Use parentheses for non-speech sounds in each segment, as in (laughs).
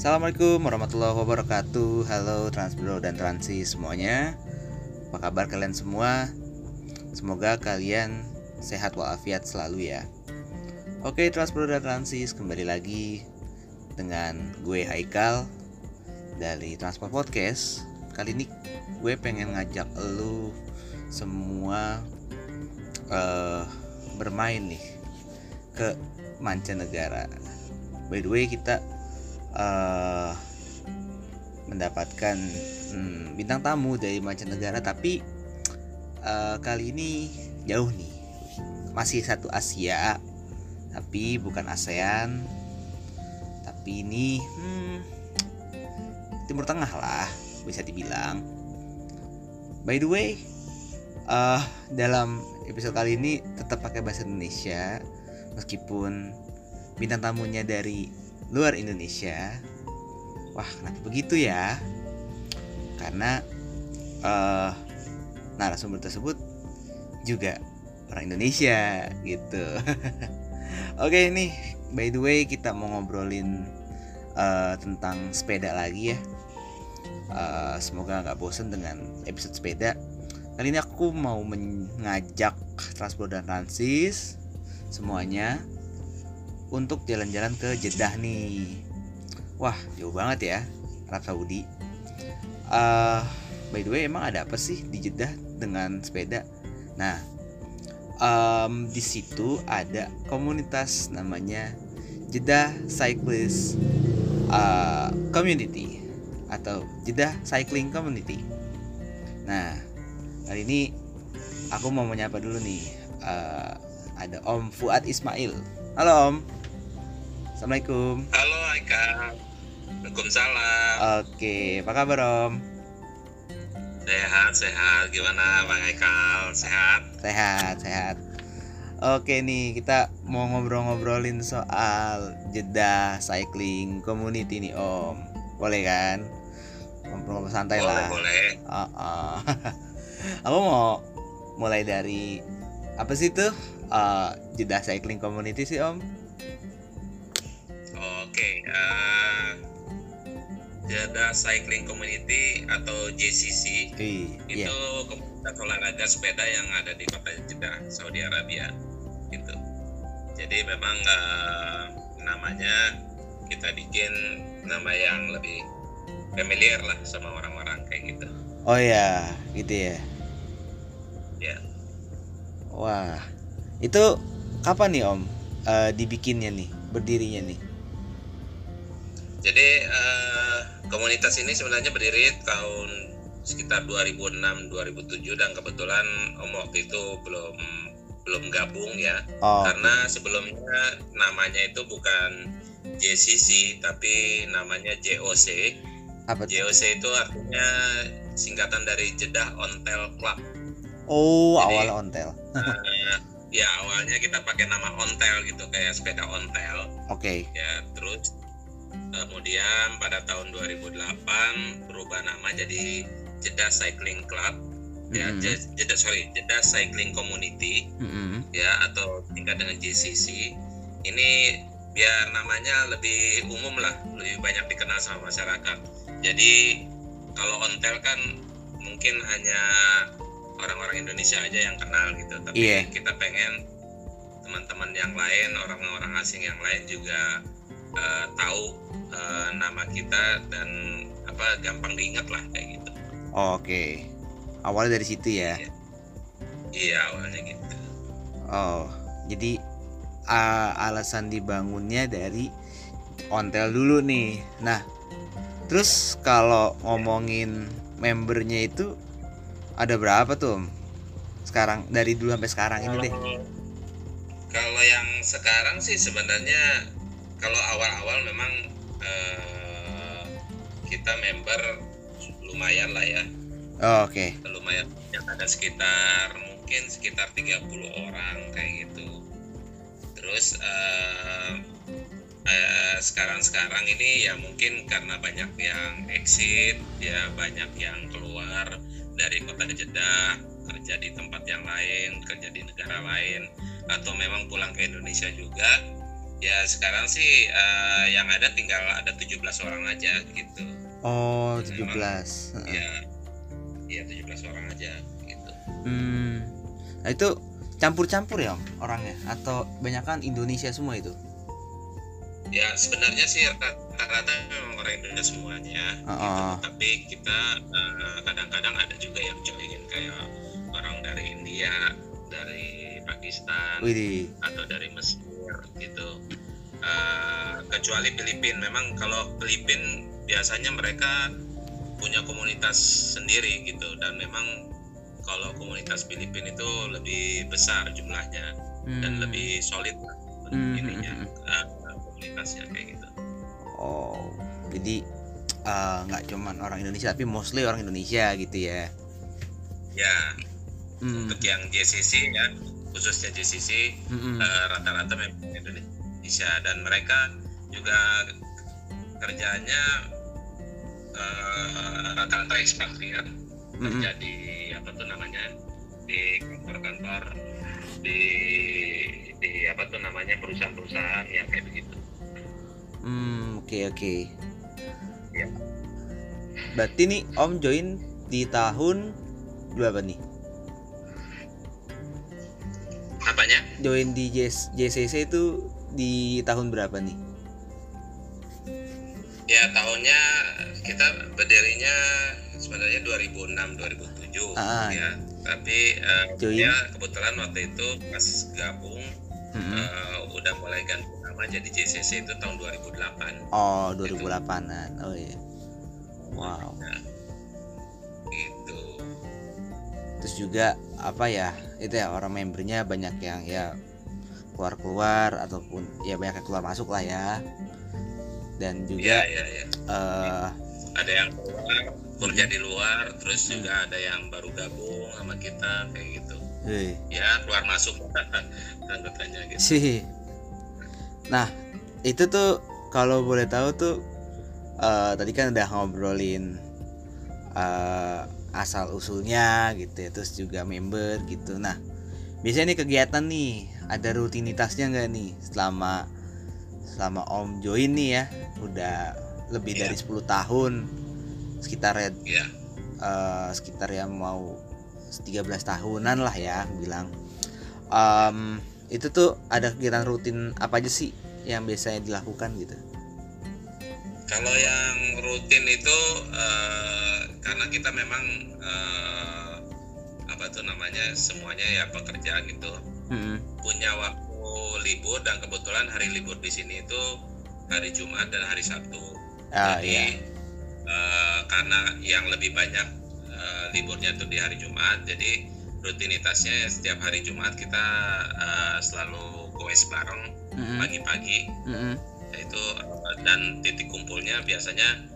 Assalamualaikum warahmatullahi wabarakatuh. Halo Transbro dan Transi semuanya. Apa kabar kalian semua? Semoga kalian sehat walafiat selalu ya. Oke Transbro dan Transis kembali lagi dengan gue Haikal dari Transport Podcast. Kali ini gue pengen ngajak lu semua uh, bermain nih ke mancanegara. By the way kita uh, mendapatkan hmm, bintang tamu dari mancanegara. Tapi uh, kali ini jauh nih. Masih satu Asia tapi bukan ASEAN. Tapi ini hmm, Timur Tengah lah bisa dibilang. By the way uh, dalam episode kali ini tetap pakai bahasa Indonesia meskipun bintang tamunya dari luar Indonesia. Wah, kenapa begitu ya? Karena uh, narasumber tersebut juga orang Indonesia gitu. (laughs) Oke nih, by the way kita mau ngobrolin uh, tentang sepeda lagi ya. Uh, semoga nggak bosen dengan episode sepeda. Kali ini aku mau mengajak Transport dan Transis semuanya untuk jalan-jalan ke Jeddah nih. Wah, jauh banget ya, Arab Saudi. Uh, by the way, emang ada apa sih di Jeddah dengan sepeda? Nah, um, di situ ada komunitas namanya Jeddah Cyclist uh, Community atau Jeddah Cycling Community. Nah, kali ini aku mau menyapa dulu nih. Uh, ada Om Fuad Ismail. Halo Om. Assalamualaikum. Halo Aika. Waalaikumsalam. Oke, apa kabar Om? Sehat, sehat. Gimana Bang Aikal? Sehat? Sehat, sehat. Oke nih, kita mau ngobrol-ngobrolin soal jeda cycling community nih Om. Boleh kan? Ngobrol-ngobrol santai boleh, lah. Boleh, uh -uh. Aku mau mulai dari apa sih tuh uh, jeda cycling community sih Om? Oke, uh, Jeddah Cycling Community atau JCC Ih, itu iya. komunitas olahraga sepeda yang ada di kota Jeddah, Saudi Arabia. Gitu. Jadi memang uh, namanya kita bikin nama yang lebih familiar lah sama orang-orang kayak gitu. Oh ya, gitu ya. Ya. Wah, itu kapan nih Om uh, dibikinnya nih, berdirinya nih? Jadi uh, komunitas ini sebenarnya berdiri tahun sekitar 2006-2007 dan kebetulan Om waktu itu belum belum gabung ya. Oh. Karena sebelumnya namanya itu bukan JCC tapi namanya JOC. Apa? JOC itu artinya singkatan dari Jeddah Ontel Club. Oh, Jadi, awal ontel. uh, ya awalnya kita pakai nama ontel gitu kayak sepeda ontel. Oke. Okay. Ya terus kemudian pada tahun 2008 berubah nama jadi Jeddah Cycling Club ya Mm-hmm. Je- Jeddah sorry Jeddah Cycling Community Mm-mm. ya atau tingkat dengan JCC ini biar namanya lebih umum lah lebih banyak dikenal sama masyarakat jadi kalau ontel kan mungkin hanya orang-orang Indonesia aja yang kenal gitu tapi Iya. kita pengen teman-teman yang lain orang-orang asing yang lain juga eh, tahu eh, nama kita dan apa gampang diingat lah kayak gitu Oke. Awalnya dari situ ya. iya awalnya gitu Oh, jadi uh, alasan dibangunnya dari ontel dulu nih. Nah, terus kalau ngomongin membernya itu ada berapa tuh? Sekarang dari dulu sampai sekarang ini deh. Kalau yang sekarang sih sebenarnya kalau awal-awal memang eh, kita member lumayan lah ya, Oh, Oke. lumayan yang ada sekitar mungkin sekitar 30 orang kayak gitu. Terus eh, eh, sekarang-sekarang ini ya mungkin karena banyak yang exit, ya banyak yang keluar dari kota Jeddah kerja di tempat yang lain, kerja di negara lain, atau memang pulang ke Indonesia juga. Ya sekarang sih uh, yang ada tinggal ada 17 orang aja gitu. Oh, 17. Iya. Iya, 17 orang aja gitu. Hmm. Nah, itu campur-campur ya, Om, orangnya atau banyak kan Indonesia semua itu? Ya, sebenarnya sih rata-rata memang orang Indonesia semuanya uh -uh. gitu. Tapi kita eh, kadang-kadang uh, ada juga yang join kayak orang dari India, dari Pakistan Widih. atau dari Mesir gitu uh, kecuali Filipina memang kalau Filipina biasanya mereka punya komunitas sendiri gitu dan memang kalau komunitas Filipina itu lebih besar jumlahnya hmm. dan lebih solid lah hmm. ininya uh, komunitasnya kayak gitu oh jadi nggak uh, cuman orang Indonesia tapi mostly orang Indonesia gitu ya ya hmm. untuk yang JCC ya khususnya JCC mm-hmm. uh, rata-rata memang Indonesia dan mereka juga kerjanya uh, rata-rata ekspatriat mm-hmm. kerja di apa tuh namanya di kantor-kantor di di apa tuh namanya perusahaan-perusahaan yang kayak begitu. Hmm oke okay, oke. Okay. Ya. Berarti nih Om join di tahun berapa nih? Join di JCC itu di tahun berapa nih? Ya tahunnya kita berdirinya sebenarnya 2006 2007 ah, ya. Tapi uh, ya kebetulan waktu itu pas gabung mm -hmm. uh, udah mulai ganti nama jadi JCC itu tahun 2008. Oh 2008an. Gitu. Oh iya. Wow. Nah, Terus juga apa ya? itu ya orang membernya banyak yang ya keluar keluar ataupun ya banyak yang keluar masuk lah ya dan juga ya, ya, ya. Uh, ada yang keluar kerja di luar terus hmm. juga ada yang baru gabung sama kita kayak gitu Hei. ya keluar masuk (laughs) anggotanya gitu sih nah itu tuh kalau boleh tahu tuh uh, tadi kan udah ngobrolin uh, asal usulnya gitu ya terus juga member gitu nah biasanya nih kegiatan nih ada rutinitasnya nggak nih selama selama om join nih ya udah lebih yeah. dari 10 tahun sekitar ya yeah. uh, sekitar yang mau 13 tahunan lah ya bilang um, itu tuh ada kegiatan rutin apa aja sih yang biasanya dilakukan gitu kalau yang rutin itu uh, karena kita memang uh, apa tuh namanya semuanya ya pekerjaan itu hmm. punya waktu libur dan kebetulan hari libur di sini itu hari Jumat dan hari Sabtu. Ah, Jadi iya. uh, karena yang lebih banyak uh, liburnya itu di hari Jumat, jadi rutinitasnya setiap hari Jumat kita uh, selalu goes bareng pagi-pagi. Mm -hmm itu dan titik kumpulnya biasanya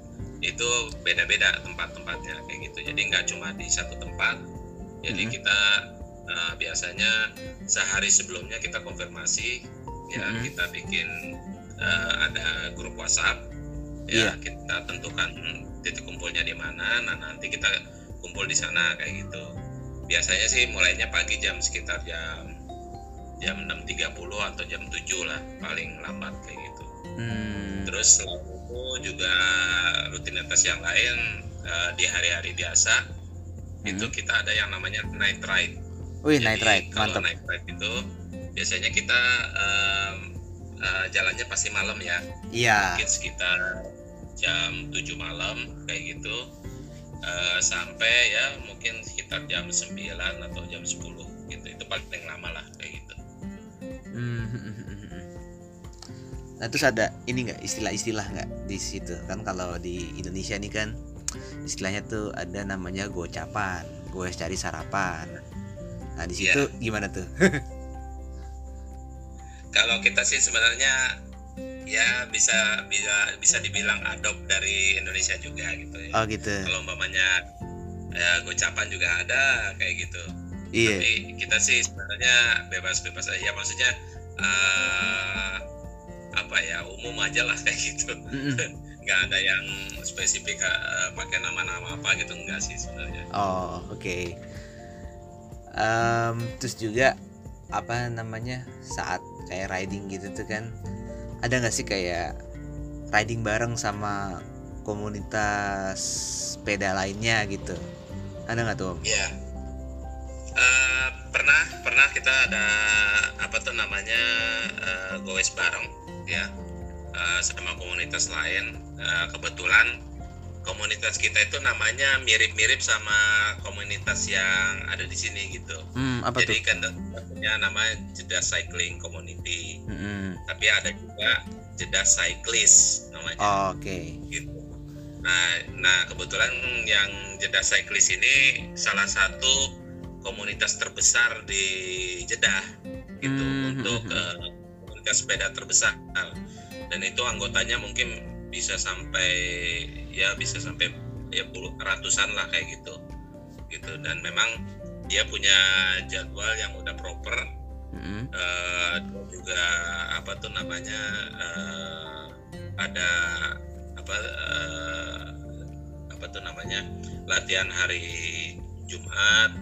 itu beda-beda tempat-tempatnya kayak gitu jadi nggak cuma di satu tempat jadi mm -hmm. kita uh, biasanya sehari sebelumnya kita konfirmasi ya mm -hmm. kita bikin uh, ada grup WhatsApp ya yeah. kita tentukan titik kumpulnya di mana nah nanti kita kumpul di sana kayak gitu biasanya sih mulainya pagi jam sekitar jam jam 6.30 atau jam 7 lah paling lambat kayak gitu Hmm. Terus selain itu juga rutinitas yang lain uh, di hari-hari biasa hmm. itu kita ada yang namanya night ride. Wih, Jadi, night ride, kalau night ride itu biasanya kita um, uh, jalannya pasti malam ya. Iya. Mungkin sekitar jam 7 malam kayak gitu. Uh, sampai ya mungkin sekitar jam 9 atau jam 10 gitu. Itu paling lama lah kayak gitu. Hmm. Nah terus ada ini nggak istilah-istilah nggak di situ kan kalau di Indonesia nih kan istilahnya tuh ada namanya gocapan, gue cari sarapan. Nah di situ yeah. gimana tuh? (laughs) kalau kita sih sebenarnya ya bisa bisa bisa dibilang adop dari Indonesia juga gitu ya. Oh gitu. Kalau umpamanya ya gocapan juga ada kayak gitu. Iya. Tapi kita sih sebenarnya bebas-bebas aja maksudnya uh, apa ya umum aja lah (laughs) kayak gitu nggak ada yang spesifik uh, pakai nama-nama apa gitu enggak sih sebenarnya oh oke okay. um, terus juga apa namanya saat kayak riding gitu tuh kan ada nggak sih kayak riding bareng sama komunitas sepeda lainnya gitu ada nggak tuh om? Iya. Eh, pernah pernah kita ada apa tuh namanya uh, goes bareng ya eh, sama komunitas lain. Eh, kebetulan komunitas kita itu namanya mirip-mirip sama komunitas yang ada di sini gitu. Hmm, apa Jadi tuh? kan punya nama Jeddah Cycling Community. Mm-mm. Tapi ada juga Jeddah Cyclist namanya Oh, Oke. gitu. Nah, nah kebetulan yang Jeddah Cyclist ini salah satu komunitas terbesar di Jeddah gitu Hmm, untuk hmm, komunitas sepeda terbesar. Dan itu anggotanya mungkin bisa sampai ya bisa sampai ya puluh ratusan lah kayak gitu. Gitu. Dan memang dia punya jadwal yang udah proper. Eh, dan juga apa tuh namanya eh, ada apa eh, apa tuh namanya latihan hari Jumat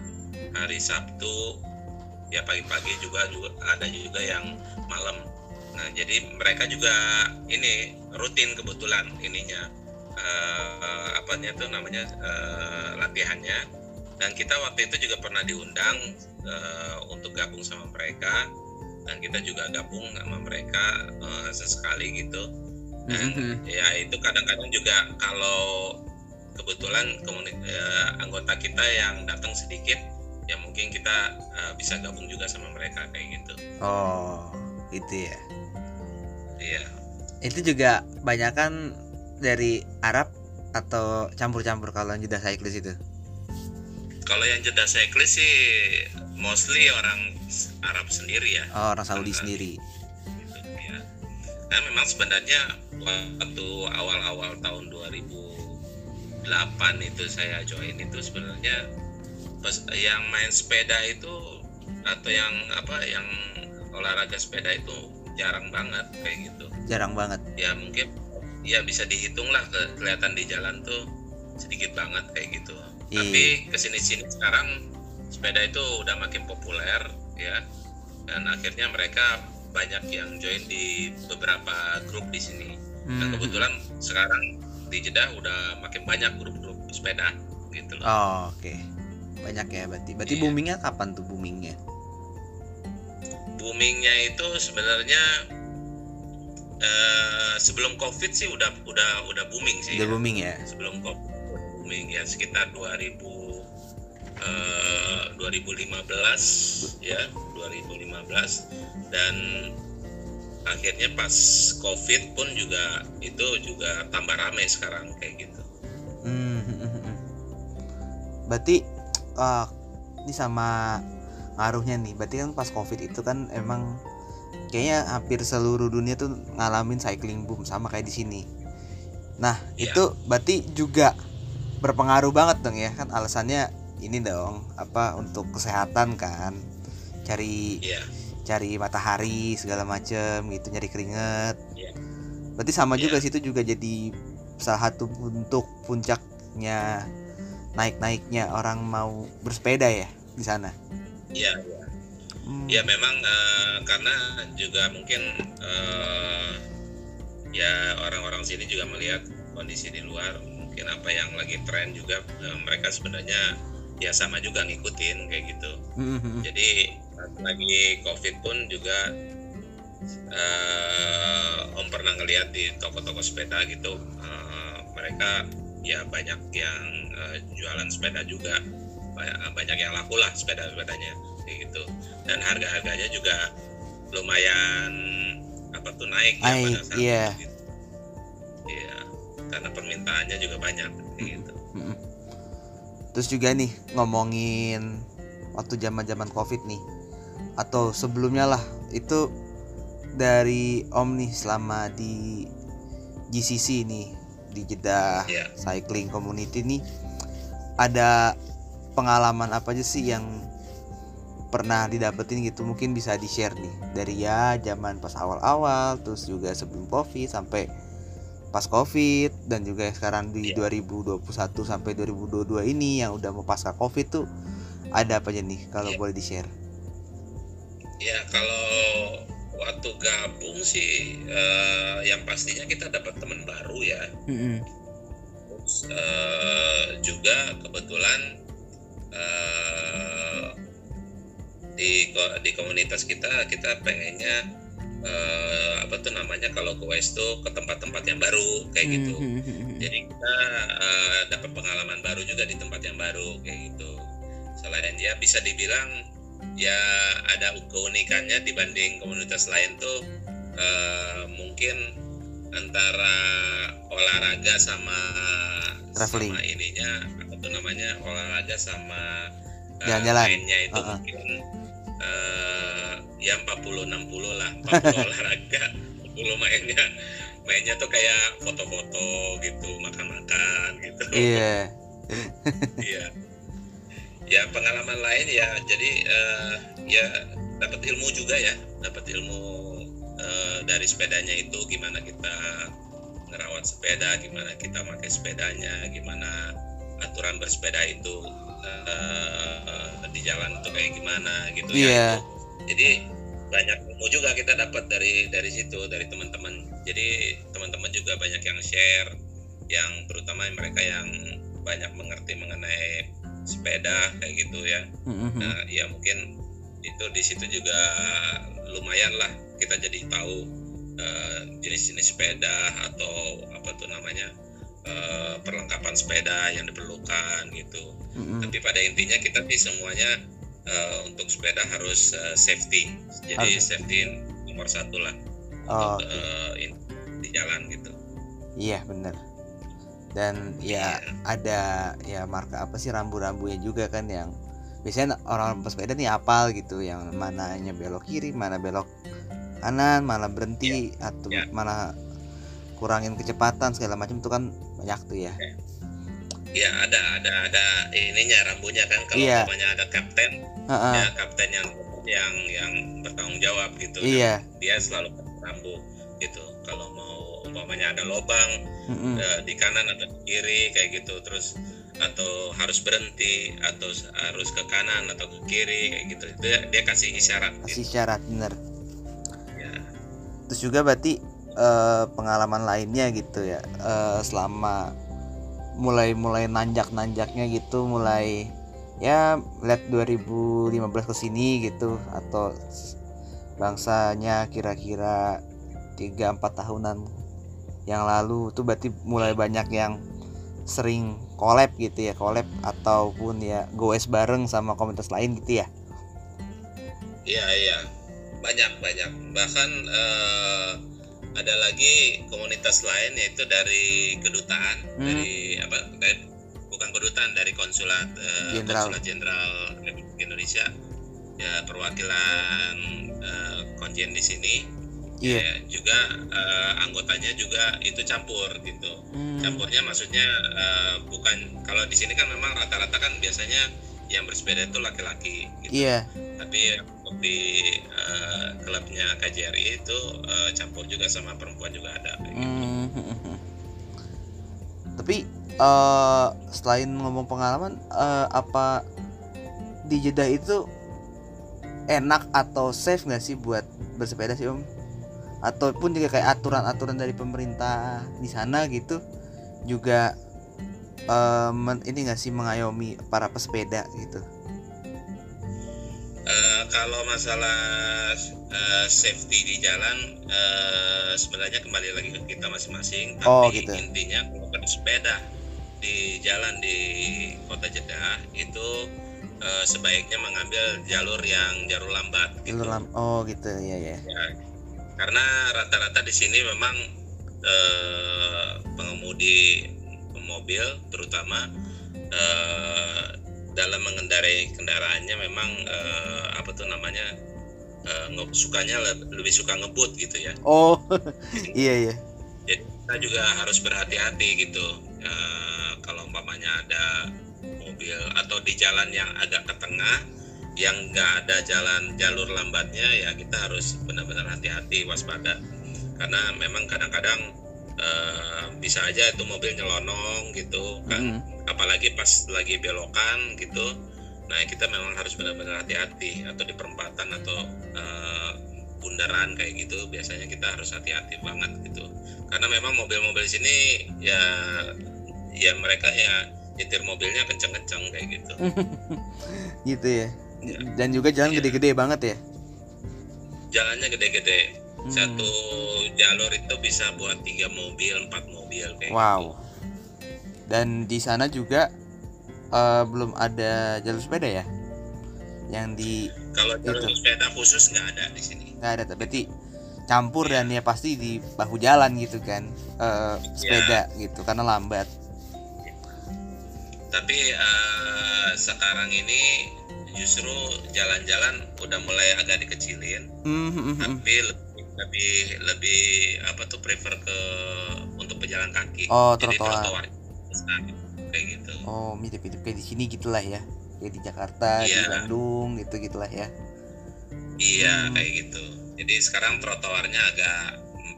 hari Sabtu ya pagi-pagi juga juga ada juga yang malam nah jadi mereka juga ini rutin kebetulan ininya eh, apanya tuh namanya eh, latihannya dan kita waktu itu juga pernah diundang eh, untuk gabung sama mereka dan kita juga gabung sama mereka eh, sesekali gitu dan Mhm. ya itu kadang-kadang juga kalau kebetulan komuni- eh, anggota kita yang datang sedikit ya mungkin kita eh, bisa gabung juga sama mereka kayak gitu Oh, itu ya. Iya Itu juga banyak kan dari Arab atau campur-campur kalau yang Jeddah cyclist itu. kalau yang jeda cyclist sih mostly orang Arab sendiri ya Oh, orang Saudi Orang- sendiri. gitu ya. Dan memang sebenarnya waktu awal-awal tahun 2008 itu saya join itu sebenarnya yang main sepeda itu atau yang apa yang olahraga sepeda itu jarang banget kayak gitu. Jarang banget. Ya mungkin ya bisa dihitung lah ke- kelihatan di jalan tuh sedikit banget kayak gitu. Iya. Tapi ke sini-sini sekarang sepeda itu udah makin populer ya dan akhirnya mereka banyak yang join di beberapa grup di sini. Dan Mhm. kebetulan sekarang di Jeddah udah makin banyak grup-grup sepeda gitu loh. Oh, oke. Banyak ya berarti. Berarti Iya. boomingnya kapan tuh boomingnya? Boomingnya itu sebenarnya eh, sebelum COVID sih udah udah udah booming sih. Udah ya. booming ya? Sebelum COVID booming ya sekitar 2000 eh, 2015 ya 2015 dan akhirnya pas COVID pun juga itu juga tambah ramai sekarang kayak gitu. Hmm, hmm, hmm, hmm. Berarti ah, ini sama ngaruhnya nih. Berarti kan pas Covid itu kan emang kayaknya hampir seluruh dunia tuh ngalamin cycling boom sama kayak di sini. Nah, Iya. itu berarti juga berpengaruh banget dong ya kan alasannya ini dong apa untuk kesehatan kan cari Iya. cari matahari segala macem gitu nyari keringet Iya. berarti sama juga Iya. situ juga jadi salah satu untuk puncaknya naik naiknya orang mau bersepeda ya di sana Iya, iya. Hmm. Ya memang eh, karena juga mungkin eh, ya orang-orang sini juga melihat kondisi di luar mungkin apa yang lagi tren juga eh, mereka sebenarnya ya sama juga ngikutin kayak gitu. Hmm, hmm, hmm. Jadi lagi covid pun juga eh, om pernah ngelihat di toko-toko sepeda gitu eh, mereka ya banyak yang eh, jualan sepeda juga banyak, banyak yang laku lah sepeda-sepedanya gitu dan harga-harganya juga lumayan apa tuh naik ya pada saat iya. itu gitu. Iya, karena permintaannya juga banyak gitu. Terus juga nih ngomongin waktu zaman-zaman Covid nih atau sebelumnya lah itu dari Om nih selama di GCC nih di Jeddah Iya. Cycling Community nih ada pengalaman apa aja sih yang pernah didapetin gitu mungkin bisa di share nih dari ya zaman pas awal-awal terus juga sebelum covid sampai pas covid dan juga sekarang di Iya. 2021 sampai 2022 ini yang udah mau pasca covid tuh ada apa aja nih kalau Iya. boleh di share Ya kalau waktu gabung sih uh, yang pastinya kita dapat teman baru ya mm-hmm. Terus, uh, juga kebetulan uh, di di komunitas kita kita pengennya uh, apa tuh namanya kalau ke West tuh ke tempat-tempat yang baru kayak gitu mm-hmm. jadi kita uh, dapat pengalaman baru juga di tempat yang baru kayak gitu selain dia bisa dibilang ya ada keunikannya dibanding komunitas lain tuh uh, mungkin antara olahraga sama Traveling. sama ininya apa tuh namanya olahraga sama jalan-jalan. mainnya itu uh -uh. mungkin uh, ya 40 60 lah 40 (laughs) olahraga 40 mainnya. Mainnya tuh kayak foto-foto gitu makan-makan gitu. Iya. (laughs) Iya. Ya pengalaman lain ya jadi uh, ya dapat ilmu juga ya dapat ilmu uh, dari sepedanya itu gimana kita ngerawat sepeda gimana kita pakai sepedanya gimana aturan bersepeda itu uh, di jalan itu kayak gimana gitu yeah. ya iya. itu. jadi banyak ilmu juga kita dapat dari dari situ dari teman-teman jadi teman-teman juga banyak yang share yang terutama mereka yang banyak mengerti mengenai sepeda kayak gitu ya mm-hmm. nah ya mungkin itu di situ juga lumayan lah kita jadi tahu uh, jenis-jenis sepeda atau apa tuh namanya uh, perlengkapan sepeda yang diperlukan gitu mm-hmm. tapi pada intinya kita sih semuanya uh, untuk sepeda harus uh, safety jadi okay. safety nomor satu lah oh, untuk okay. uh, di jalan gitu iya benar dan ya ada ya marka apa sih rambu-rambunya juga kan yang biasanya orang pesepeda nih apal gitu yang mananya belok kiri mana belok kanan mana berhenti yeah. atau yeah. mana kurangin kecepatan segala macam itu kan banyak tuh ya Iya ada ada ada ininya rambunya kan kalau yeah. namanya ada kapten uh -uh. ya kapten yang yang yang bertanggung jawab gitu iya. kan? dia selalu rambu gitu kalau mau umpamanya ada lubang mm-hmm. uh, di kanan atau di kiri kayak gitu terus atau harus berhenti atau harus ke kanan atau ke kiri kayak gitu dia, dia kasih isyarat kasih gitu. isyarat bener ya. terus juga berarti uh, pengalaman lainnya gitu ya. Uh, selama mulai mulai nanjak nanjaknya gitu mulai ya lihat 2015 ke sini gitu atau bangsanya kira-kira tiga empat tahunan yang lalu tuh berarti mulai banyak yang sering collab gitu ya collab ataupun ya goes bareng sama komunitas lain gitu ya? Iya iya. Banyak banyak. Bahkan uh, ada lagi komunitas lain yaitu dari kedutaan hmm. dari apa dari, bukan kedutaan dari konsulat uh, konsulat jenderal Republik Indonesia ya perwakilan uh, konjen di sini yeah. ya juga uh, anggotanya juga itu campur gitu hmm. campurnya maksudnya uh, bukan kalau di sini kan memang rata-rata kan biasanya yang bersepeda itu laki-laki gitu yeah. tapi di uh, klubnya KJRI itu uh, campur juga sama perempuan juga ada gitu. hmm. tapi uh, selain ngomong pengalaman uh, apa di Jeddah itu enak atau safe nggak sih buat bersepeda sih om? ataupun juga kayak aturan-aturan dari pemerintah di sana gitu juga um, ini nggak sih mengayomi para pesepeda gitu uh, kalau masalah uh, safety di jalan uh, sebenarnya kembali lagi ke kita masing-masing oh, tapi oh, gitu. intinya kalau bersepeda di jalan di kota Jeddah itu uh, sebaiknya mengambil jalur yang jalur lambat gitu. lam oh gitu ya ya, ya karena rata-rata di sini memang eh, pengemudi mobil terutama eh, dalam mengendarai kendaraannya memang eh, apa tuh namanya eh, sukanya lebih suka ngebut gitu ya. Oh (laughs) iya iya. jadi kita juga harus berhati-hati gitu eh, kalau umpamanya ada mobil atau di jalan yang agak ke tengah yang nggak ada jalan jalur lambatnya ya kita harus benar-benar hati-hati waspada. Karena memang kadang-kadang uh, bisa aja itu mobil nyelonong gitu kan. Mm. apalagi pas lagi belokan gitu. Nah kita memang harus benar-benar hati-hati atau di perempatan atau uh, bundaran kayak gitu biasanya kita harus hati-hati banget gitu. Karena memang mobil-mobil sini ya ya mereka ya nyetir mobilnya kenceng-kenceng kayak gitu. (laughs) Gitu ya. Ya. dan juga jalan Iya. gede-gede banget ya. Jalannya gede-gede Hmm. satu jalur itu bisa buat tiga mobil empat mobil kayak wow dan di sana juga eh, belum ada jalur sepeda ya yang di gitu. kalau jalur Itu. sepeda khusus nggak ada di sini nggak ada berarti campur dan ya pasti di bahu jalan gitu kan eh, sepeda gitu karena lambat tapi eh, sekarang ini justru jalan-jalan udah mulai agak dikecilin Hmm, hmm, hmm, hmm. tapi lebih lebih apa tuh prefer ke untuk pejalan kaki Oh, jadi trotoar. kayak gitu oh mirip-mirip kayak di sini gitulah ya kayak di Jakarta di Iya. Bandung gitu gitulah ya iya Hmm. kayak gitu jadi sekarang trotoarnya agak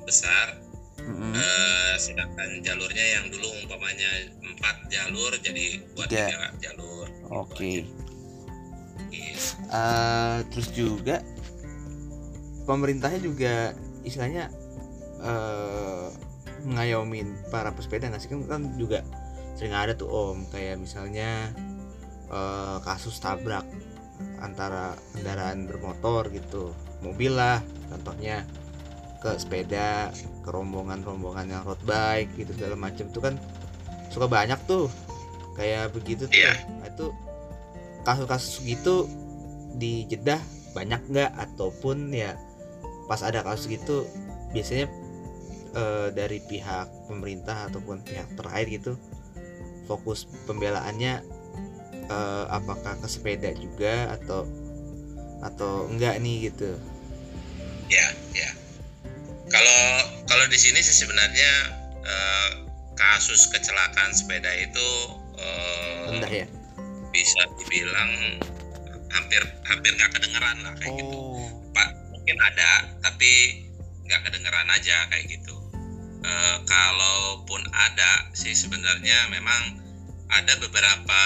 besar Mm-mm. eh, sedangkan jalurnya yang dulu umpamanya empat jalur jadi buat Tiga. jalur oke Iya. Eh, terus juga pemerintahnya juga istilahnya eh ngayomin para pesepeda nggak sih? Kan, kan juga sering ada tuh om. Kayak misalnya eh, kasus tabrak antara kendaraan bermotor gitu. Mobil lah contohnya. Ke sepeda ke rombongan-rombongan yang road bike gitu segala macam tuh kan suka banyak tuh. Kayak begitu tuh. Iya. Nah, itu kasus-kasus gitu di Jeddah banyak nggak? Ataupun ya pas ada kasus gitu biasanya eh, dari pihak pemerintah ataupun pihak terkait gitu fokus pembelaannya eh, apakah ke sepeda juga atau atau enggak nih gitu Ya, ya. Kalau kalau di sini sih sebenarnya eh, kasus kecelakaan sepeda itu eh, rendah ya bisa dibilang hampir hampir nggak kedengeran lah kayak gitu. oh Pak mungkin ada tapi nggak kedengeran aja kayak gitu. Eh, kalaupun ada sih sebenarnya memang ada beberapa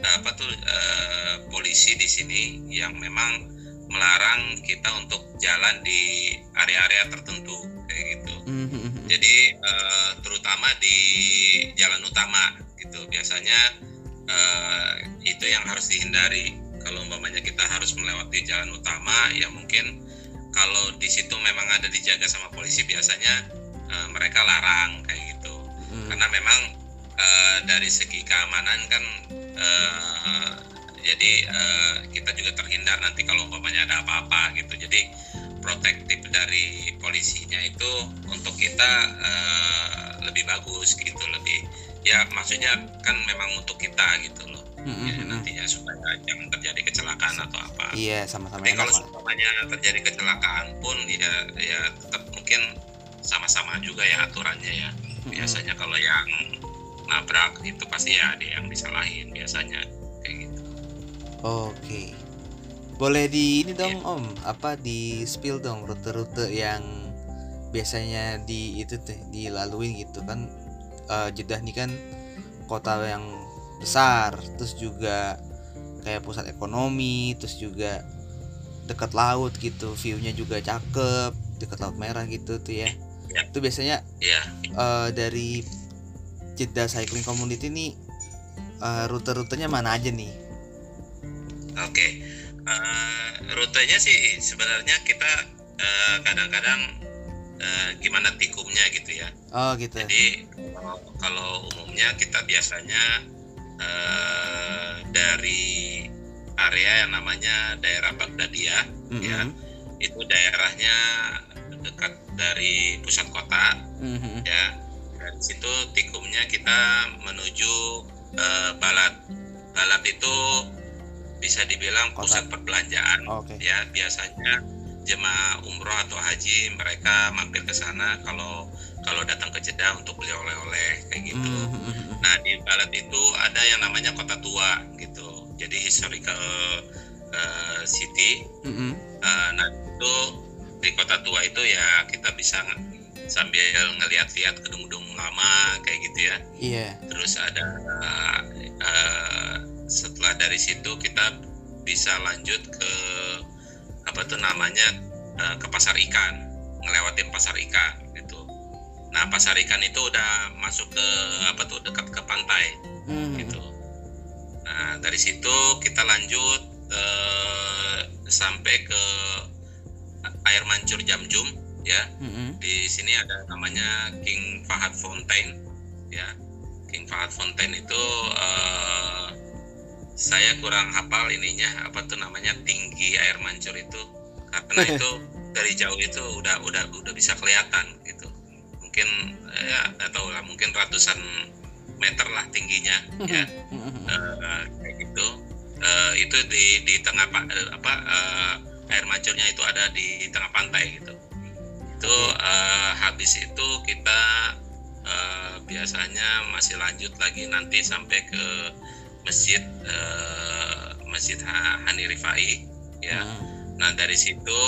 apa tuh eh, polisi di sini yang memang melarang kita untuk jalan di area-area tertentu kayak gitu. Mhm. Jadi eh, terutama di jalan utama gitu biasanya eh, itu yang harus dihindari. Kalau umpamanya kita harus melewati jalan utama ya mungkin kalau di situ memang ada dijaga sama polisi biasanya eh, mereka larang kayak gitu. Hmm. Karena memang eh, dari segi keamanan kan eh, jadi eh, kita juga terhindar nanti kalau umpamanya ada apa-apa gitu. Jadi protektif dari polisinya itu untuk kita eh, lebih bagus gitu lebih ya maksudnya kan memang untuk kita gitu loh Ya, mhm. nantinya supaya jangan terjadi kecelakaan atau apa iya sama-sama tapi enak kalau umpamanya terjadi kecelakaan pun ya ya tetap mungkin sama-sama juga ya aturannya ya Mhm. biasanya kalau yang nabrak itu pasti ya ada yang disalahin biasanya kayak gitu Oke. Boleh di ini dong Iya. Om, apa di spill dong rute-rute yang biasanya di itu tuh dilaluin gitu kan eh, Jeddah nih kan kota yang besar, terus juga kayak pusat ekonomi, terus juga dekat laut gitu, view-nya juga cakep, dekat laut merah gitu tuh ya. Iya. Itu biasanya ya eh, dari Jeddah Cycling Community nih eh, rute-rutenya mana aja nih? Oke, Eh, rutenya sih sebenarnya kita eh, kadang-kadang eh, gimana tikumnya gitu ya. Oh gitu. Jadi kalau, kalau umumnya kita biasanya eh, dari area yang namanya daerah Bagdadia, Mhm. ya. itu daerahnya dekat dari pusat kota, Mhm. ya. Dari situ tikumnya kita menuju eh, Balat. Balat itu bisa dibilang Kota. pusat perbelanjaan Oke. ya biasanya jemaah umroh atau haji mereka mampir ke sana kalau kalau datang ke Jeddah untuk beli oleh-oleh kayak gitu. Mhm. Nah di Balat itu ada yang namanya kota tua gitu. Jadi historical eh, city. Mhm. Eh, nah itu di kota tua itu ya kita bisa sambil ngeliat-lihat gedung-gedung lama kayak gitu ya. Iya. Terus ada eh, setelah dari situ kita bisa lanjut ke apa tuh namanya uh, ke pasar ikan ngelewatin pasar ikan nah pasar ikan itu udah masuk ke apa tuh dekat ke pantai. Hmm. gitu. Nah dari situ kita lanjut uh, sampai ke air mancur Jamjum ya. Hmm. di sini ada namanya King Fahad Fountain ya. King Fahad Fountain itu uh, saya kurang hafal ininya apa tuh namanya tinggi air mancur itu. Karena (laughs) itu dari jauh itu udah udah udah bisa kelihatan gitu mungkin ya atau lah mungkin ratusan meter lah tingginya ya. Uh, kayak gitu. Uh, itu di di tengah apa uh, air mancurnya itu ada di tengah pantai gitu. Itu uh, habis itu kita uh, biasanya masih lanjut lagi nanti sampai ke masjid uh, masjid Hani Rifai ya. Hmm. Nah dari situ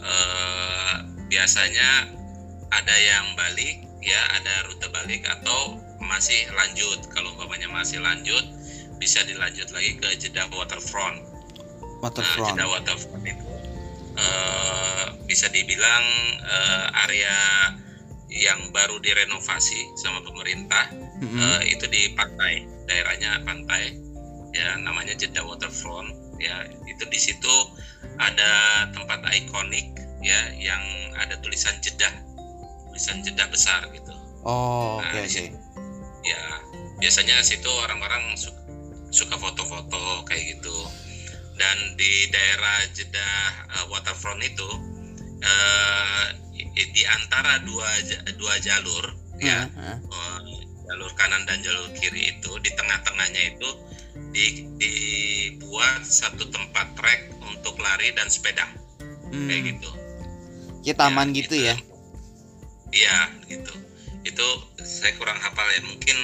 uh, biasanya ada yang balik ya ada rute balik atau masih lanjut kalau umpamanya masih lanjut bisa dilanjut lagi ke Jeddah Waterfront. Waterfront. Nah, Jeddah Waterfront itu uh, bisa dibilang uh, area yang baru direnovasi sama pemerintah mm-hmm. uh, itu di pantai daerahnya pantai ya namanya Jeddah Waterfront ya itu di situ ada tempat ikonik ya yang ada tulisan Jeddah tulisan Jeddah besar gitu. Oh nah, oke okay, okay. ya biasanya situ orang-orang suka, suka foto-foto kayak gitu. Dan di daerah Jeddah uh, Waterfront itu uh, di antara dua dua jalur ya uh, jalur kanan dan jalur kiri itu di tengah-tengahnya itu di, dibuat satu tempat trek untuk lari dan sepeda. Hmm. kayak gitu. Ya taman ya, gitu, gitu. ya iya gitu itu saya kurang hafal ya mungkin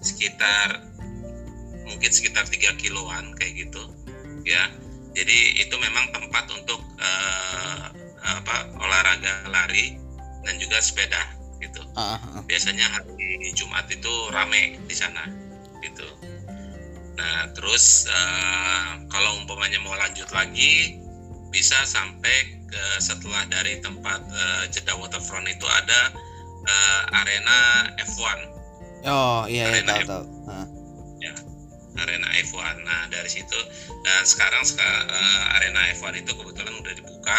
sekitar mungkin sekitar tiga kiloan kayak gitu ya jadi itu memang tempat untuk uh, apa olahraga lari dan juga sepeda gitu. Uh, uh. Biasanya hari Jumat itu rame di sana gitu. Nah terus uh, kalau umpamanya mau lanjut lagi bisa sampai ke setelah dari tempat uh, Jeddah Waterfront itu ada uh, arena F1. Oh iya, iya arena iya tahu, tahu. Uh. Ya, arena F1. Nah dari situ dan sekarang uh, arena F1 itu kebetulan udah dibuka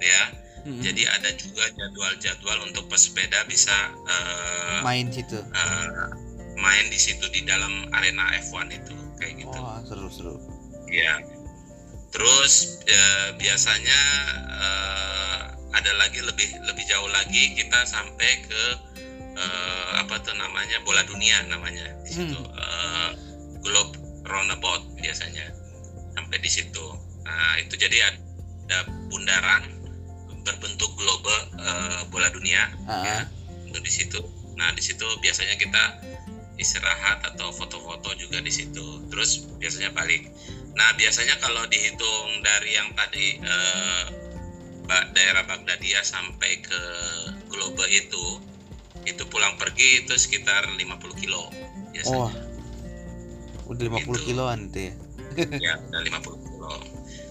ya hmm. jadi ada juga jadwal-jadwal untuk pesepeda bisa uh, main situ uh, main di situ di dalam arena F1 itu kayak gitu oh seru-seru ya terus uh, biasanya uh, ada lagi lebih lebih jauh lagi kita sampai ke uh, apa tuh namanya bola dunia namanya. Di situ hmm. uh, globe roundabout biasanya sampai di situ. Nah itu jadi ada bundaran berbentuk globe uh, bola dunia uh-huh. ya untuk di situ. Nah di situ biasanya kita istirahat atau foto-foto juga di situ. Terus biasanya balik nah biasanya kalau dihitung dari yang tadi uh, daerah Bagdadia sampai ke globe itu itu pulang pergi itu sekitar 50 kilo biasanya. Oh, udah 50 itu. kiloan tuh ya? (laughs) ya, udah 50 kilo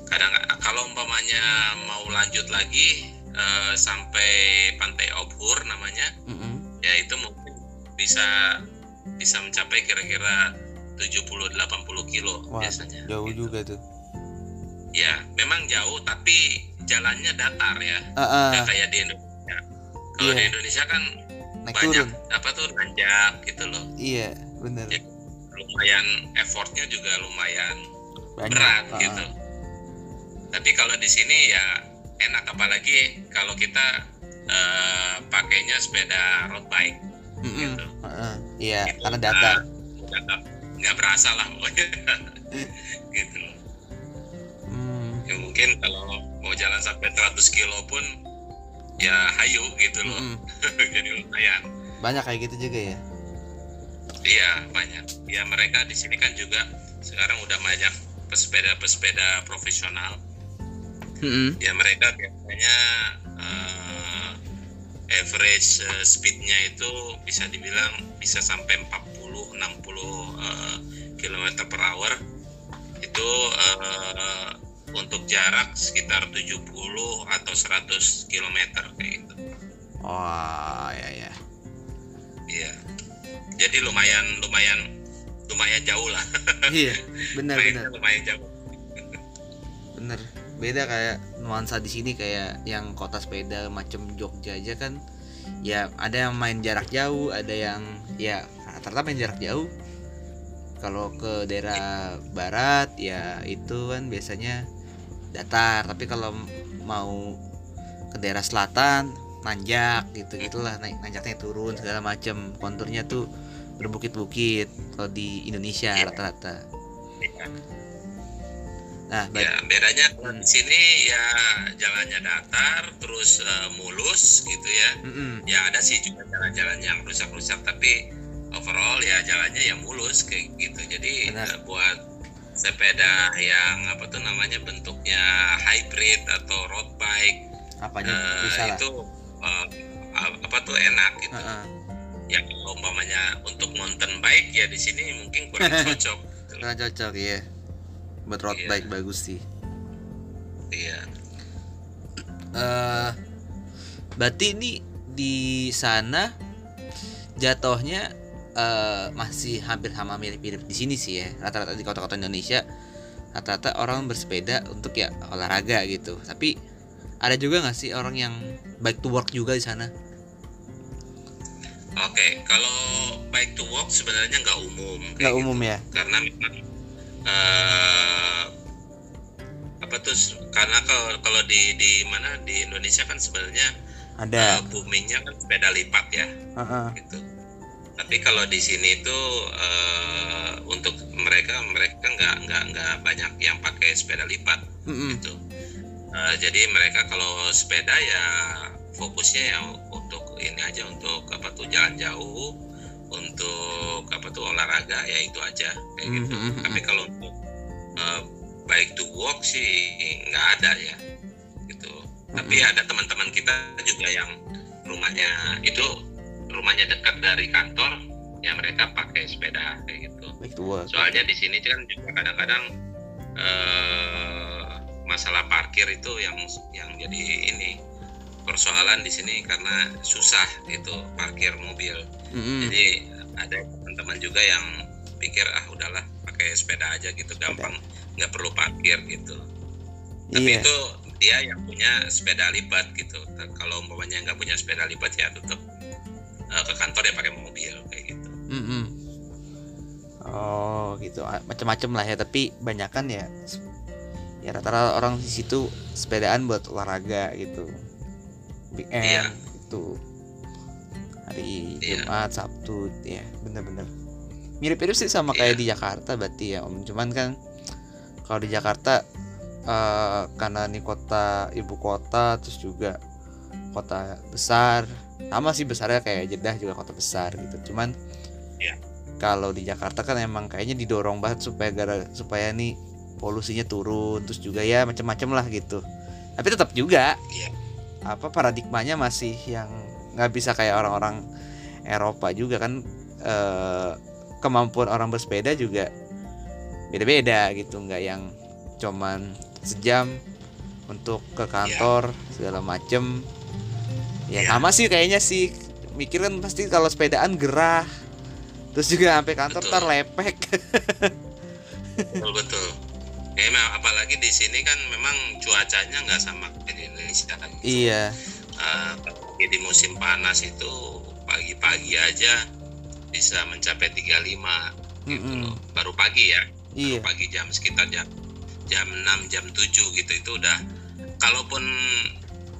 kadang kalau umpamanya mau lanjut lagi uh, sampai pantai Obhur namanya mm -hmm. ya itu mungkin bisa bisa mencapai kira-kira 70-80 kilo Wah, biasanya jauh gitu. juga tuh ya memang jauh tapi jalannya datar ya uh, uh. Gak kayak di Indonesia kalau yeah. di Indonesia kan Naik banyak turun. apa tuh nanjak gitu loh iya benar ya, lumayan effortnya juga lumayan banyak. berat uh, gitu tapi kalau di sini ya enak apalagi kalau kita uh, pakainya sepeda road bike mm -hmm. gitu. Uh, iya, gitu. karena datar. Nah, nggak berasa lah pokoknya (laughs) gitu. Hmm. Ya mungkin kalau mau jalan sampai 100 kilo pun ya hayu gitu loh. Mm -hmm. (laughs) Jadi lumayan. Banyak kayak gitu juga ya? Iya banyak. Ya mereka di sini kan juga sekarang udah banyak pesepeda-pesepeda profesional mm-hmm. ya mereka biasanya uh, average uh, speednya itu bisa dibilang bisa sampai 40 60 uh, km per hour itu uh, untuk jarak sekitar 70 atau 100 km kayak gitu. Wah, ya ya. Iya. Jadi lumayan lumayan lumayan jauh lah. (laughs) Iya, benar benar. lumayan jauh. Bener. Beda kayak nuansa di sini kayak yang kota sepeda macam Jogja aja kan. Ya, ada yang main jarak jauh, ada yang ya rata-rata main jarak jauh. Kalau ke daerah barat ya itu kan biasanya datar, tapi kalau mau ke daerah selatan nanjak gitu gitulah naik nanjaknya turun segala macam konturnya tuh berbukit-bukit kalau di Indonesia Iya. rata-rata nah Ya, bedanya Hmm. di sini ya jalannya datar terus eh, mulus gitu ya. Mm-mm. Ya ada sih juga jalan-jalan yang rusak-rusak tapi overall ya jalannya ya mulus kayak gitu. Jadi Benar. eh, buat sepeda yang apa tuh namanya bentuknya hybrid atau road bike apanya eh, bisa lah itu eh, apa tuh enak gitu. Heeh. Ya kalau umpamanya untuk mountain bike ya di sini mungkin kurang (laughs) cocok. gitu. Kurang cocok ya buat road Iya. bike bagus sih Iya. eh berarti ini di sana jatuhnya eh, masih hampir sama mirip-mirip di sini sih ya rata-rata di kota-kota Indonesia rata-rata orang bersepeda untuk ya olahraga gitu tapi ada juga nggak sih orang yang bike to work juga di sana Oke, kalau bike to work sebenarnya nggak umum. nggak gitu. umum ya Karena memang eh, apa tuh? Karena kalau kalau di di mana di Indonesia kan sebenarnya ada eh, boomingnya kan sepeda lipat ya, Heeh. gitu. Tapi kalau di sini tuh eh, untuk mereka mereka nggak nggak nggak banyak yang pakai sepeda lipat Mm-mm. gitu. Eh, jadi mereka kalau sepeda ya fokusnya ya untuk ini aja untuk apa tuh jalan jauh, untuk apa tuh olahraga ya itu aja kayak gitu. Mhm, Tapi kalau untuk eh, bike to work sih nggak ada ya gitu. Tapi ada teman-teman kita juga yang rumahnya itu rumahnya dekat dari kantor ya mereka pakai sepeda kayak gitu. Soalnya di sini kan juga kadang-kadang eh, masalah parkir itu yang yang jadi ini persoalan di sini karena susah gitu parkir mobil. Mm-mm. jadi ada teman-teman juga yang pikir ah udahlah pakai sepeda aja gitu gampang nggak perlu parkir gitu. Tapi iya. itu dia yang punya sepeda lipat gitu. Kalau umpamanya nggak punya sepeda lipat ya tetap eh, ke kantor ya pakai mobil kayak gitu Mm-mm. Oh gitu macam-macam lah ya tapi banyakan ya ya rata-rata orang di situ sepedaan buat olahraga gitu weekend Iya. itu hari Iya. Jumat Sabtu ya bener-bener mirip-mirip sih sama kayak Iya. di Jakarta berarti ya Om cuman kan kalau di Jakarta eh, karena ini kota ibu kota terus juga kota besar sama sih besarnya kayak Jeddah juga kota besar gitu. Cuman Iya. kalau di Jakarta kan emang kayaknya didorong banget supaya gara supaya nih polusinya turun terus juga ya macam-macam lah gitu. Tapi tetap juga Iya. apa paradigmanya masih yang nggak bisa kayak orang-orang Eropa juga kan eh, kemampuan orang bersepeda juga beda-beda gitu. Nggak yang cuman sejam untuk ke kantor segala macem ya Iya. sama sih kayaknya sih mikir kan pasti kalau sepedaan gerah terus juga sampai kantor Betul. ntar lepek betul betul ya emang apalagi di sini kan memang cuacanya nggak sama kayak di Indonesia kan gitu. iya apalagi di musim panas itu pagi-pagi aja bisa mencapai 35 gitu Mm-mm. loh. baru pagi ya iya baru pagi jam sekitar jam jam 6 jam 7 gitu itu udah kalaupun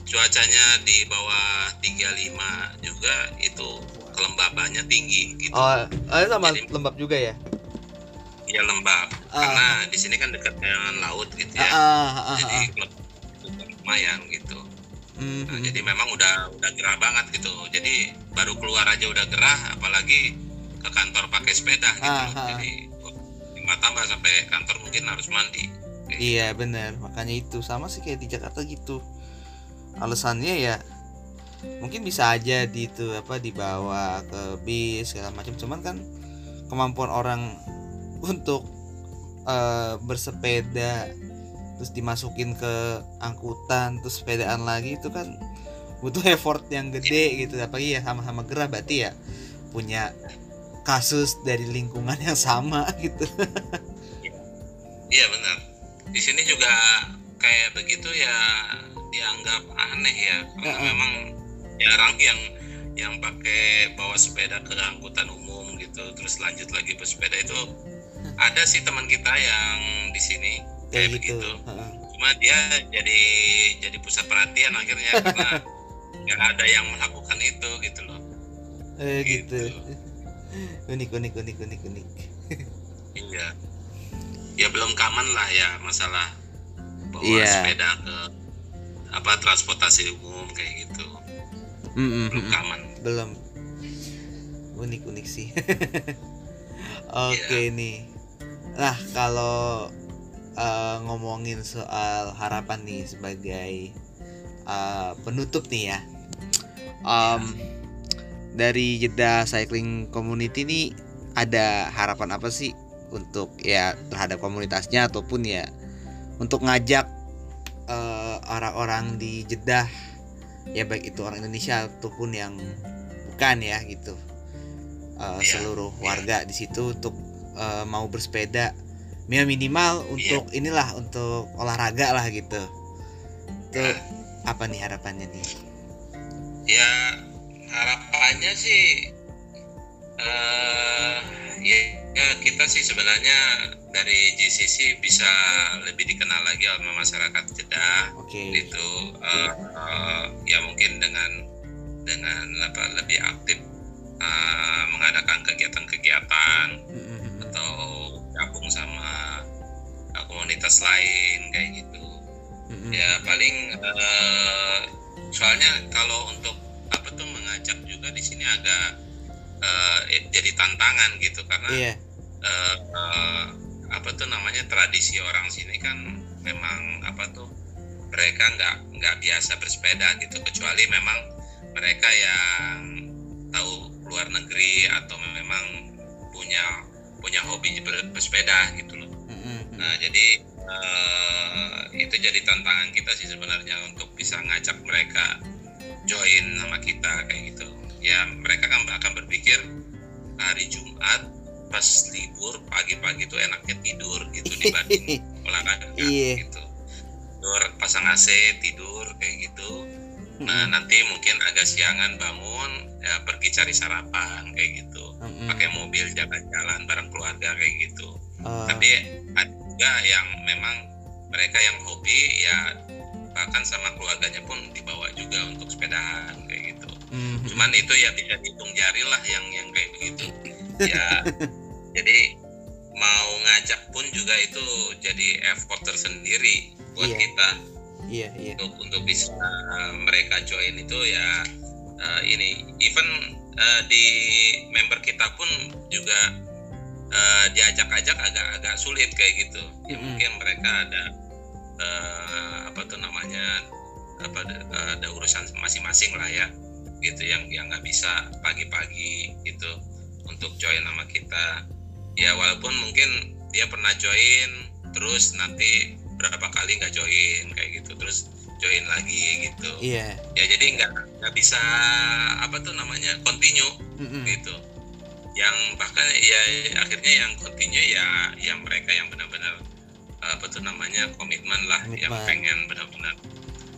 cuacanya di bawah 35 juga itu kelembabannya tinggi gitu. Oh, oh sama Jadi- lembab juga ya? Ya lembab. Ah. karena di sini kan dekat dengan laut gitu ya. Ah, ah, ah, jadi lembab itu lumayan gitu. Mhm. Nah, jadi memang udah udah gerah banget gitu. Jadi baru keluar aja udah gerah apalagi ke kantor pakai sepeda gitu. Ah, ah. jadi tambah tambah sampai kantor mungkin harus mandi. Iya benar makanya itu. Sama sih kayak di Jakarta gitu alasannya ya mungkin bisa aja di itu apa dibawa ke bis segala macam. Cuman kan kemampuan orang (laughs) untuk eh, bersepeda terus dimasukin ke angkutan terus sepedaan lagi itu kan butuh (laughs) effort yang gede gitu. Apalagi ya sama-sama gerah berarti ya punya kasus dari lingkungan yang sama (laughs) gitu. Iya benar. Di sini juga kayak begitu ya dianggap aneh ya karena Uh-uh. memang jarang yang yang pakai bawa sepeda ke angkutan umum gitu terus lanjut lagi bersepeda itu ada sih teman kita yang di sini kayak kayak gitu begitu Heeh. cuma dia jadi jadi pusat perhatian akhirnya (laughs) karena nggak ada yang melakukan itu gitu loh eh gitu Gitu. (laughs) unik unik unik unik unik iya ya belum common lah ya masalah bawa Iya. sepeda ke apa transportasi umum kayak gitu. Mm, mm, belum common belum. Unik unik sih. (laughs) Oke Iya. nih. Nah kalau eh, ngomongin soal harapan nih sebagai eh, penutup nih ya. Em, dari jeda cycling community nih ada harapan apa sih untuk ya terhadap komunitasnya ataupun ya untuk ngajak eh, orang-orang di Jeddah. Ya baik itu orang Indonesia ataupun yang bukan ya gitu. Iya, seluruh iya. warga di situ untuk eh, mau bersepeda. Ya minimal untuk inilah untuk olahraga lah gitu. Itu apa nih harapannya nih? Ya harapannya sih ya, ya kita sih sebenarnya dari GCC bisa lebih dikenal lagi sama masyarakat Jeddah oke itu eh, eh, ya mungkin dengan dengan apa lebih aktif eh, mengadakan kegiatan-kegiatan Mm, mm, mm. atau gabung sama eh, komunitas lain kayak gitu Mm, mm. ya paling eh, soalnya kalau untuk apa tuh mengajak juga di sini agak eh, jadi tantangan gitu karena iya eh, eh, apa tuh namanya tradisi orang sini kan memang apa tuh mereka nggak nggak biasa bersepeda gitu kecuali memang mereka yang tahu luar negeri atau memang punya punya hobi ber- bersepeda gitu loh Mm, mm, mm. Nah, jadi eh, itu jadi tantangan kita sih sebenarnya untuk bisa ngajak mereka join sama kita kayak gitu. Ya, mereka kan akan berpikir hari Jumat pas libur pagi-pagi tuh enaknya tidur gitu dibanding (laughs) olahraga Iya. gitu. Tidur pasang AC, tidur kayak gitu. Nah, nanti mungkin agak siangan bangun ya pergi cari sarapan kayak gitu. Mm, mm. Pakai mobil jalan-jalan bareng keluarga kayak gitu Eh, tapi ada juga yang memang mereka yang hobi ya bahkan sama keluarganya pun dibawa juga untuk sepedahan kayak gitu mm, mm. cuman itu ya bisa dihitung jari lah yang yang kayak begitu ya jadi mau ngajak pun juga itu jadi effort tersendiri buat Iya. kita iya iya untuk untuk bisa uh, mereka join itu ya uh, ini even uh, di member kita pun juga uh, diajak-ajak agak agak sulit kayak gitu ya Mm-mm. mungkin mereka ada uh, apa tuh namanya apa ada, ada urusan masing-masing lah ya gitu yang yang nggak bisa pagi-pagi gitu untuk join sama kita. Ya walaupun mungkin dia pernah join terus nanti berapa kali nggak join kayak gitu terus join lagi gitu. Iya. Ya jadi nggak nggak bisa apa tuh namanya continue Mm, mm. gitu. Yang bahkan ya akhirnya yang continue ya yang mereka yang benar-benar apa tuh namanya komitmen lah yang Komitmen. pengen benar-benar.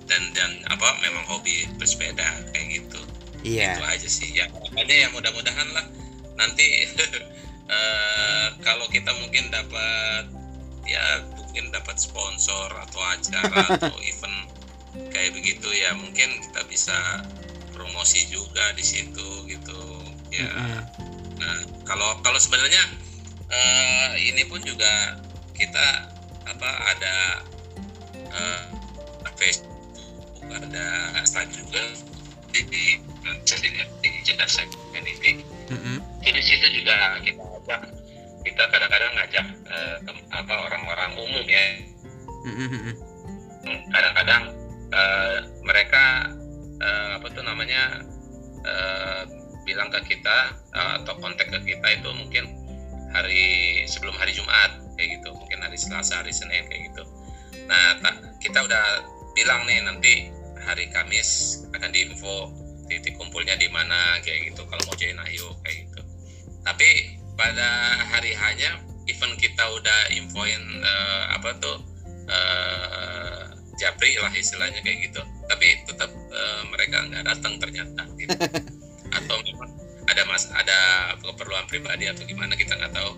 Dan dan apa memang hobi bersepeda kayak gitu. Iya. Itu aja sih. Ya makanya ya mudah-mudahan lah nanti (laughs) eh, kalau kita mungkin dapat ya mungkin dapat sponsor atau acara (laughs) atau event kayak begitu ya mungkin kita bisa promosi juga di situ gitu. Ya. Mm, nah kalau kalau sebenarnya eh, ini pun juga kita apa ada eh, Facebook ada Instagram. Juga di di jadi di Jeddah Community mm, mm. di situ juga kita ajak kita kadang-kadang ngajak eh, tem- apa orang-orang umum ya. Mm, mm, mm. kadang-kadang eh, mereka eh, apa tuh namanya eh, bilang ke kita eh, atau kontak ke kita itu mungkin hari sebelum hari Jumat kayak gitu. Mungkin hari Selasa hari Senin kayak gitu. Nah ta- kita udah bilang nih nanti hari Kamis akan diinfo titik kumpulnya di mana kayak gitu. Kalau mau join ayo kayak gitu. Tapi pada hari hanya event kita udah infoin eh, apa tuh eh, japri lah istilahnya kayak gitu. Tapi tetap eh, mereka nggak datang ternyata gitu. (laughs) atau memang ada mas ada keperluan pribadi atau gimana kita nggak tahu.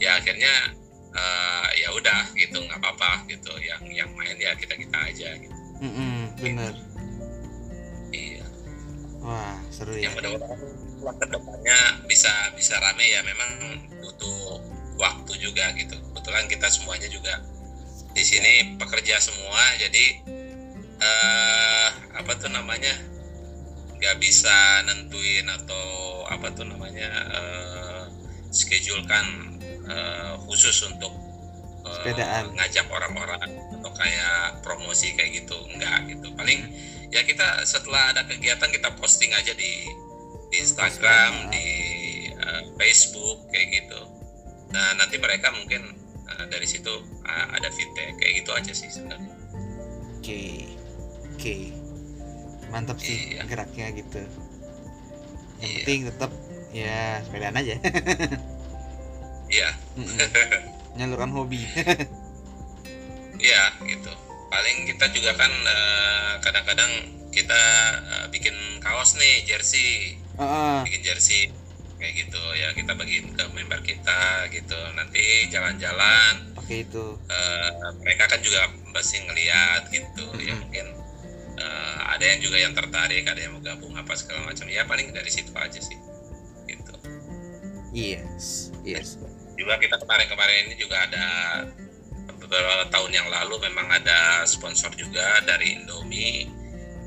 Ya akhirnya eh, ya udah gitu. Nggak apa-apa gitu. Yang yang main ya kita kita aja gitu. Mm-mm, bener. iya wah seru ya. Yang mudah-mudahan ke depannya bisa bisa rame ya. Memang butuh waktu juga gitu. Kebetulan kita semuanya juga di sini pekerja semua jadi eh apa tuh namanya nggak bisa nentuin atau apa tuh namanya eh schedulekan eh, khusus untuk Sepedaan. ngajak orang-orang atau kayak promosi kayak gitu. Enggak gitu. Paling ya kita setelah ada kegiatan kita posting aja di di Instagram di eh, Facebook kayak gitu. Nah nanti mereka mungkin eh, dari situ eh, ada feedback. Kayak gitu aja sih sebenarnya. Oke. Oke. Mantap sih Iya. geraknya gitu. Yang Iya. penting tetap ya sepedaan aja. (laughs) Iya. (laughs) nyalurkan hobi. Iya gitu. Paling kita juga kan eh, kadang-kadang kita eh, bikin kaos nih jersey. Heeh. bikin jersey kayak gitu. Ya kita bagiin ke member kita gitu. Nanti jalan-jalan pakai itu. eh, mereka kan juga pasti ngeliat gitu. Ya Mhm. mungkin eh, ada yang juga yang tertarik ada yang mau gabung apa segala macam. Ya paling dari situ aja sih gitu. Yes yes juga kita kemarin-kemarin ini juga ada beberapa tahun yang lalu memang ada sponsor juga dari Indomie.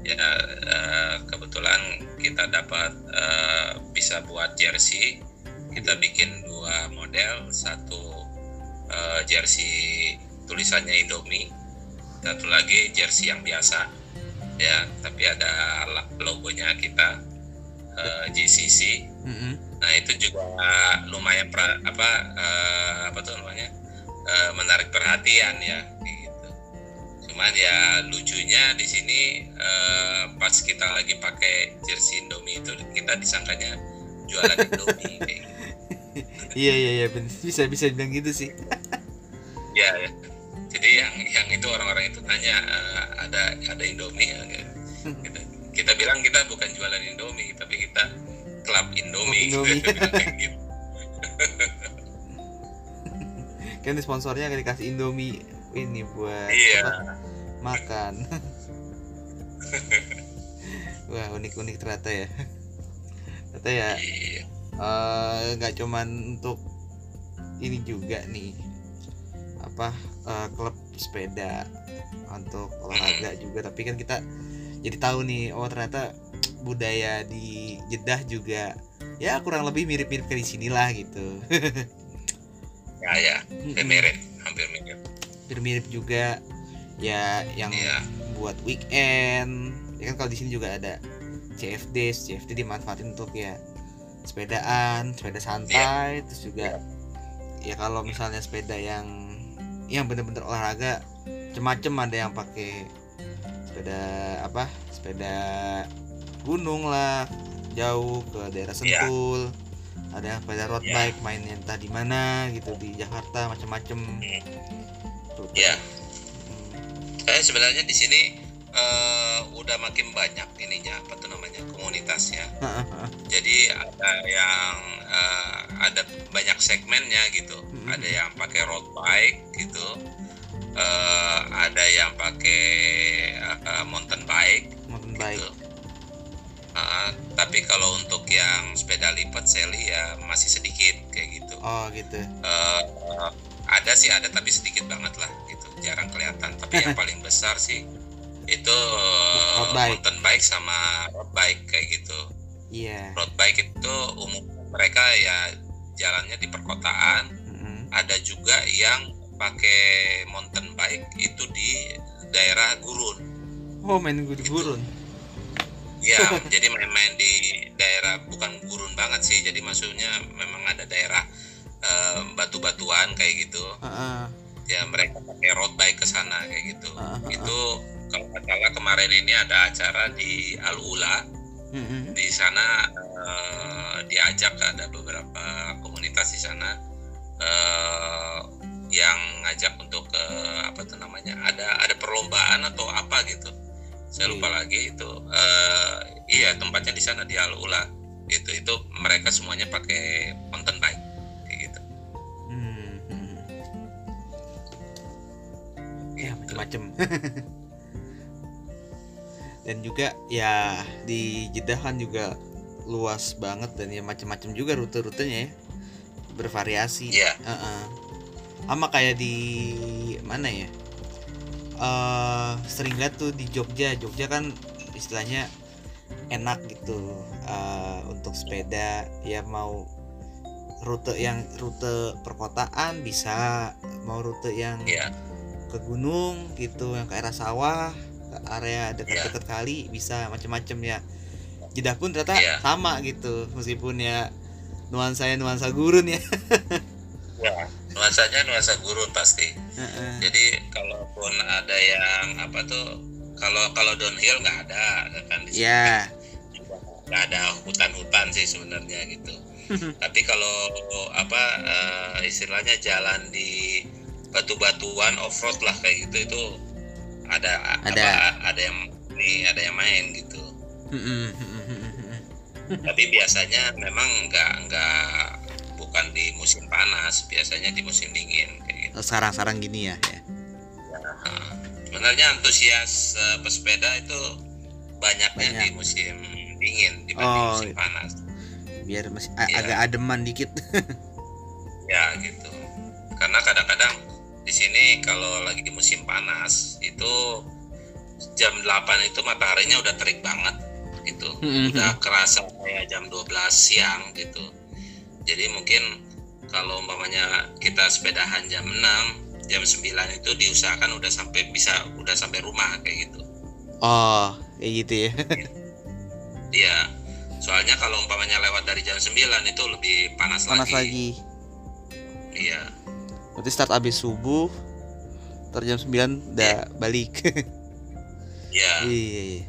Ya eh, kebetulan kita dapat eh, bisa buat jersey. Kita bikin dua model. Satu eh, jersey tulisannya Indomie. Satu lagi jersey yang biasa. Ya tapi ada logonya kita Mm-mm. Nah itu juga lumayan pra- apa eh, apa tuh namanya eh, menarik perhatian ya gitu. Cuman ya lucunya di sini eh, pas kita lagi pakai jersey Indomie itu kita disangkanya jualan Indomie (laughs) kayak gitu. iya iya iya bisa bisa bilang gitu sih Ya, ya. Jadi yang yang itu orang-orang itu tanya eh, ada ada Indomie ya, gitu. Kita bilang kita bukan jualan Indomie tapi kita klub Indomie. Indomie. (laughs) Gitu. (laughs) kan sponsornya dikasih Indomie ini buat Iya. apa, makan (laughs) wah unik unik ternyata ya ternyata ya Iya. eh, nggak cuman untuk ini juga nih apa eh, klub sepeda untuk olahraga juga tapi kan kita jadi tahu nih oh ternyata budaya di Jeddah juga ya kurang lebih mirip-mirip kayak di sinilah gitu (laughs) Ya ya. Hampir mirip, hampir mirip. mirip-mirip juga ya yang Iya. buat weekend ya kan kalau di sini juga ada CFD CFD dimanfaatin untuk ya sepedaan sepeda santai terus juga ya kalau misalnya sepeda yang yang bener-bener olahraga macem-macem ada yang pakai sepeda apa sepeda gunung lah jauh ke daerah Iya. Sentul ada yang sepeda road Iya. bike mainnya entah di mana gitu di Jakarta macem-macem Tuh, Iya. Hmm. Saya sebenarnya di sini eh, udah makin banyak ininya apa tuh namanya komunitasnya. Jadi ada yang eh, ada banyak segmennya gitu. Mhm. Ada yang pakai road bike gitu. Eh, ada yang pakai eh, mountain bike mountain bike gitu. Eh, tapi kalau untuk yang sepeda lipat seli ya masih sedikit kayak gitu. oh gitu Eh, ada sih ada tapi sedikit banget lah gitu jarang kelihatan tapi yang (laughs) paling besar sih itu eh, Road bike. mountain bike sama road bike kayak gitu iya road bike itu umum mereka ya jalannya di perkotaan Mm-mm. ada juga yang pakai mountain bike itu di daerah gurun oh main gurun gurun ya jadi main-main di daerah bukan gurun banget sih jadi maksudnya memang ada daerah eh, batu-batuan kayak gitu Heeh. ya mereka pakai road bike ke sana kayak gitu ah, ah. itu kalau nggak salah kemarin ini ada acara di Al Ula Mm-mm. di sana eh, diajak ada beberapa komunitas di sana eh, yang ngajak untuk ke apa tuh namanya ada ada perlombaan atau apa gitu saya lupa lagi itu eh, iya tempatnya di sana di Al Ula itu itu mereka semuanya pakai mountain bike kayak gitu Hmm, hmm. ya Gitu. macam-macam (laughs) dan juga ya di Jeddah kan juga luas banget dan ya macam-macam juga rute-rutenya ya bervariasi Iya. Heeh. sama kayak di mana ya eh sering lihat tuh di Jogja. Jogja kan istilahnya enak gitu eh, untuk sepeda. Ya mau rute yang rute perkotaan bisa mau rute yang Iya. ke gunung gitu yang ke arah sawah ke area dekat-dekat kali bisa macam-macam ya. Jeddah pun ternyata Iya. sama gitu meskipun ya nuansanya nuansa gurun ya. Ya, nuansanya nuansa gurun pasti. Heeh. Jadi kalaupun ada yang apa tuh kalau kalau downhill nggak ada kan di ya nggak ada hutan-hutan sih sebenarnya gitu. (laughs) Tapi kalau apa eh, istilahnya jalan di batu-batuan off road lah kayak gitu itu ada Ada. apa, ada yang nih ada yang main gitu. Tapi biasanya memang nggak nggak panas, biasanya di musim dingin kayak gitu. Oh, sekarang-sekarang gini ya, ya. Nah, sebenarnya antusias eh, pesepeda itu banyaknya Banyak. di musim dingin dibanding Oh, musim gitu. panas. biar masih a- Iya. agak ademan dikit (laughs) Ya gitu. Karena kadang-kadang di sini kalau lagi di musim panas itu jam 8 itu mataharinya udah terik banget gitu. Mhm. Udah kerasa kayak jam 12 siang gitu. Jadi mungkin kalau umpamanya kita sepedahan jam 6, jam 9 itu diusahakan udah sampai bisa udah sampai rumah kayak gitu. oh kayak gitu ya (laughs) Iya. Soalnya kalau umpamanya lewat dari jam 9 itu lebih panas, panas lagi. lagi Iya. berarti start abis subuh ntar jam 9 udah balik (laughs) Iya. iya iya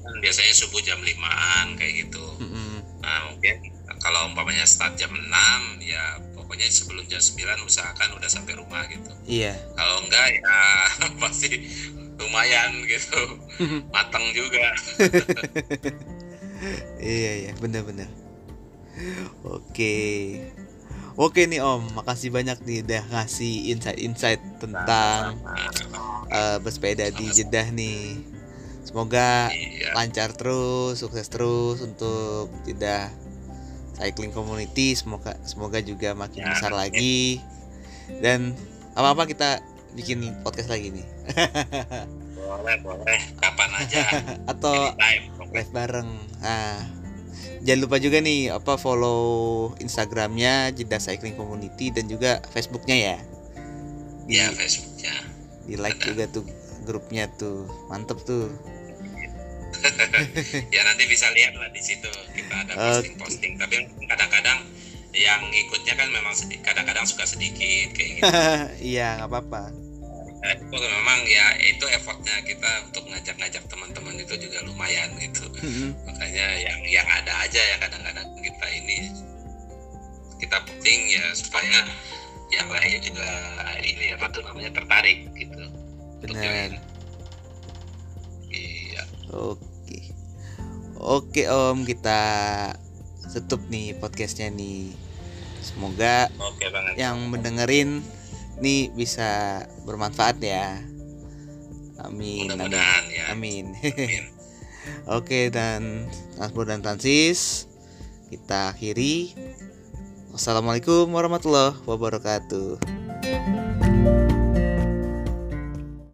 Kan biasanya subuh jam 5-an kayak gitu. Mm-mm. Nah, mungkin kalau umpamanya start jam 6 ya pokoknya sebelum jam 9 usahakan udah sampai rumah gitu. iya. Kalau enggak ya (laughs) pasti lumayan gitu. (laughs) Matang juga. (laughs) iya iya. Bener-bener oke. Oke nih om. Makasih banyak nih udah ngasih insight-insight tentang eh, bersepeda di Jeddah nih. Semoga Iya. lancar terus, sukses terus untuk Jeddah Cycling Community. Semoga semoga juga makin Ya, besar lagi. Dan apa-apa kita bikin podcast lagi nih. Boleh, boleh. Kapan aja. (laughs) Atau live bareng. Nah, jangan lupa juga nih apa follow Instagramnya Jeddah Cycling Community dan juga Facebooknya ya. Di, Ya, Facebooknya. di like ada. juga tuh grupnya tuh. Mantep tuh. (laughs) ya nanti bisa lihat lah di situ. Kita ada posting-posting. Tapi kadang-kadang yang ikutnya kan memang sedikit kadang-kadang suka sedikit kayak gitu. (laughs) Iya, nggak apa-apa. Itu memang ya itu effortnya kita untuk ngajak-ngajak teman-teman itu juga lumayan gitu. Makanya yang yang ada aja ya kadang-kadang kita ini. Kita penting ya supaya yang lain juga ini apa tuh namanya tertarik gitu. Join. iya. Oke. Oke Om, kita tutup nih podcastnya nih. Semoga oke banget yang mendengerin nih bisa bermanfaat ya. Amin. Amin. ya Amin. Amin. (laughs) Oke dan Transport dan Transis kita akhiri. Wassalamualaikum warahmatullahi wabarakatuh.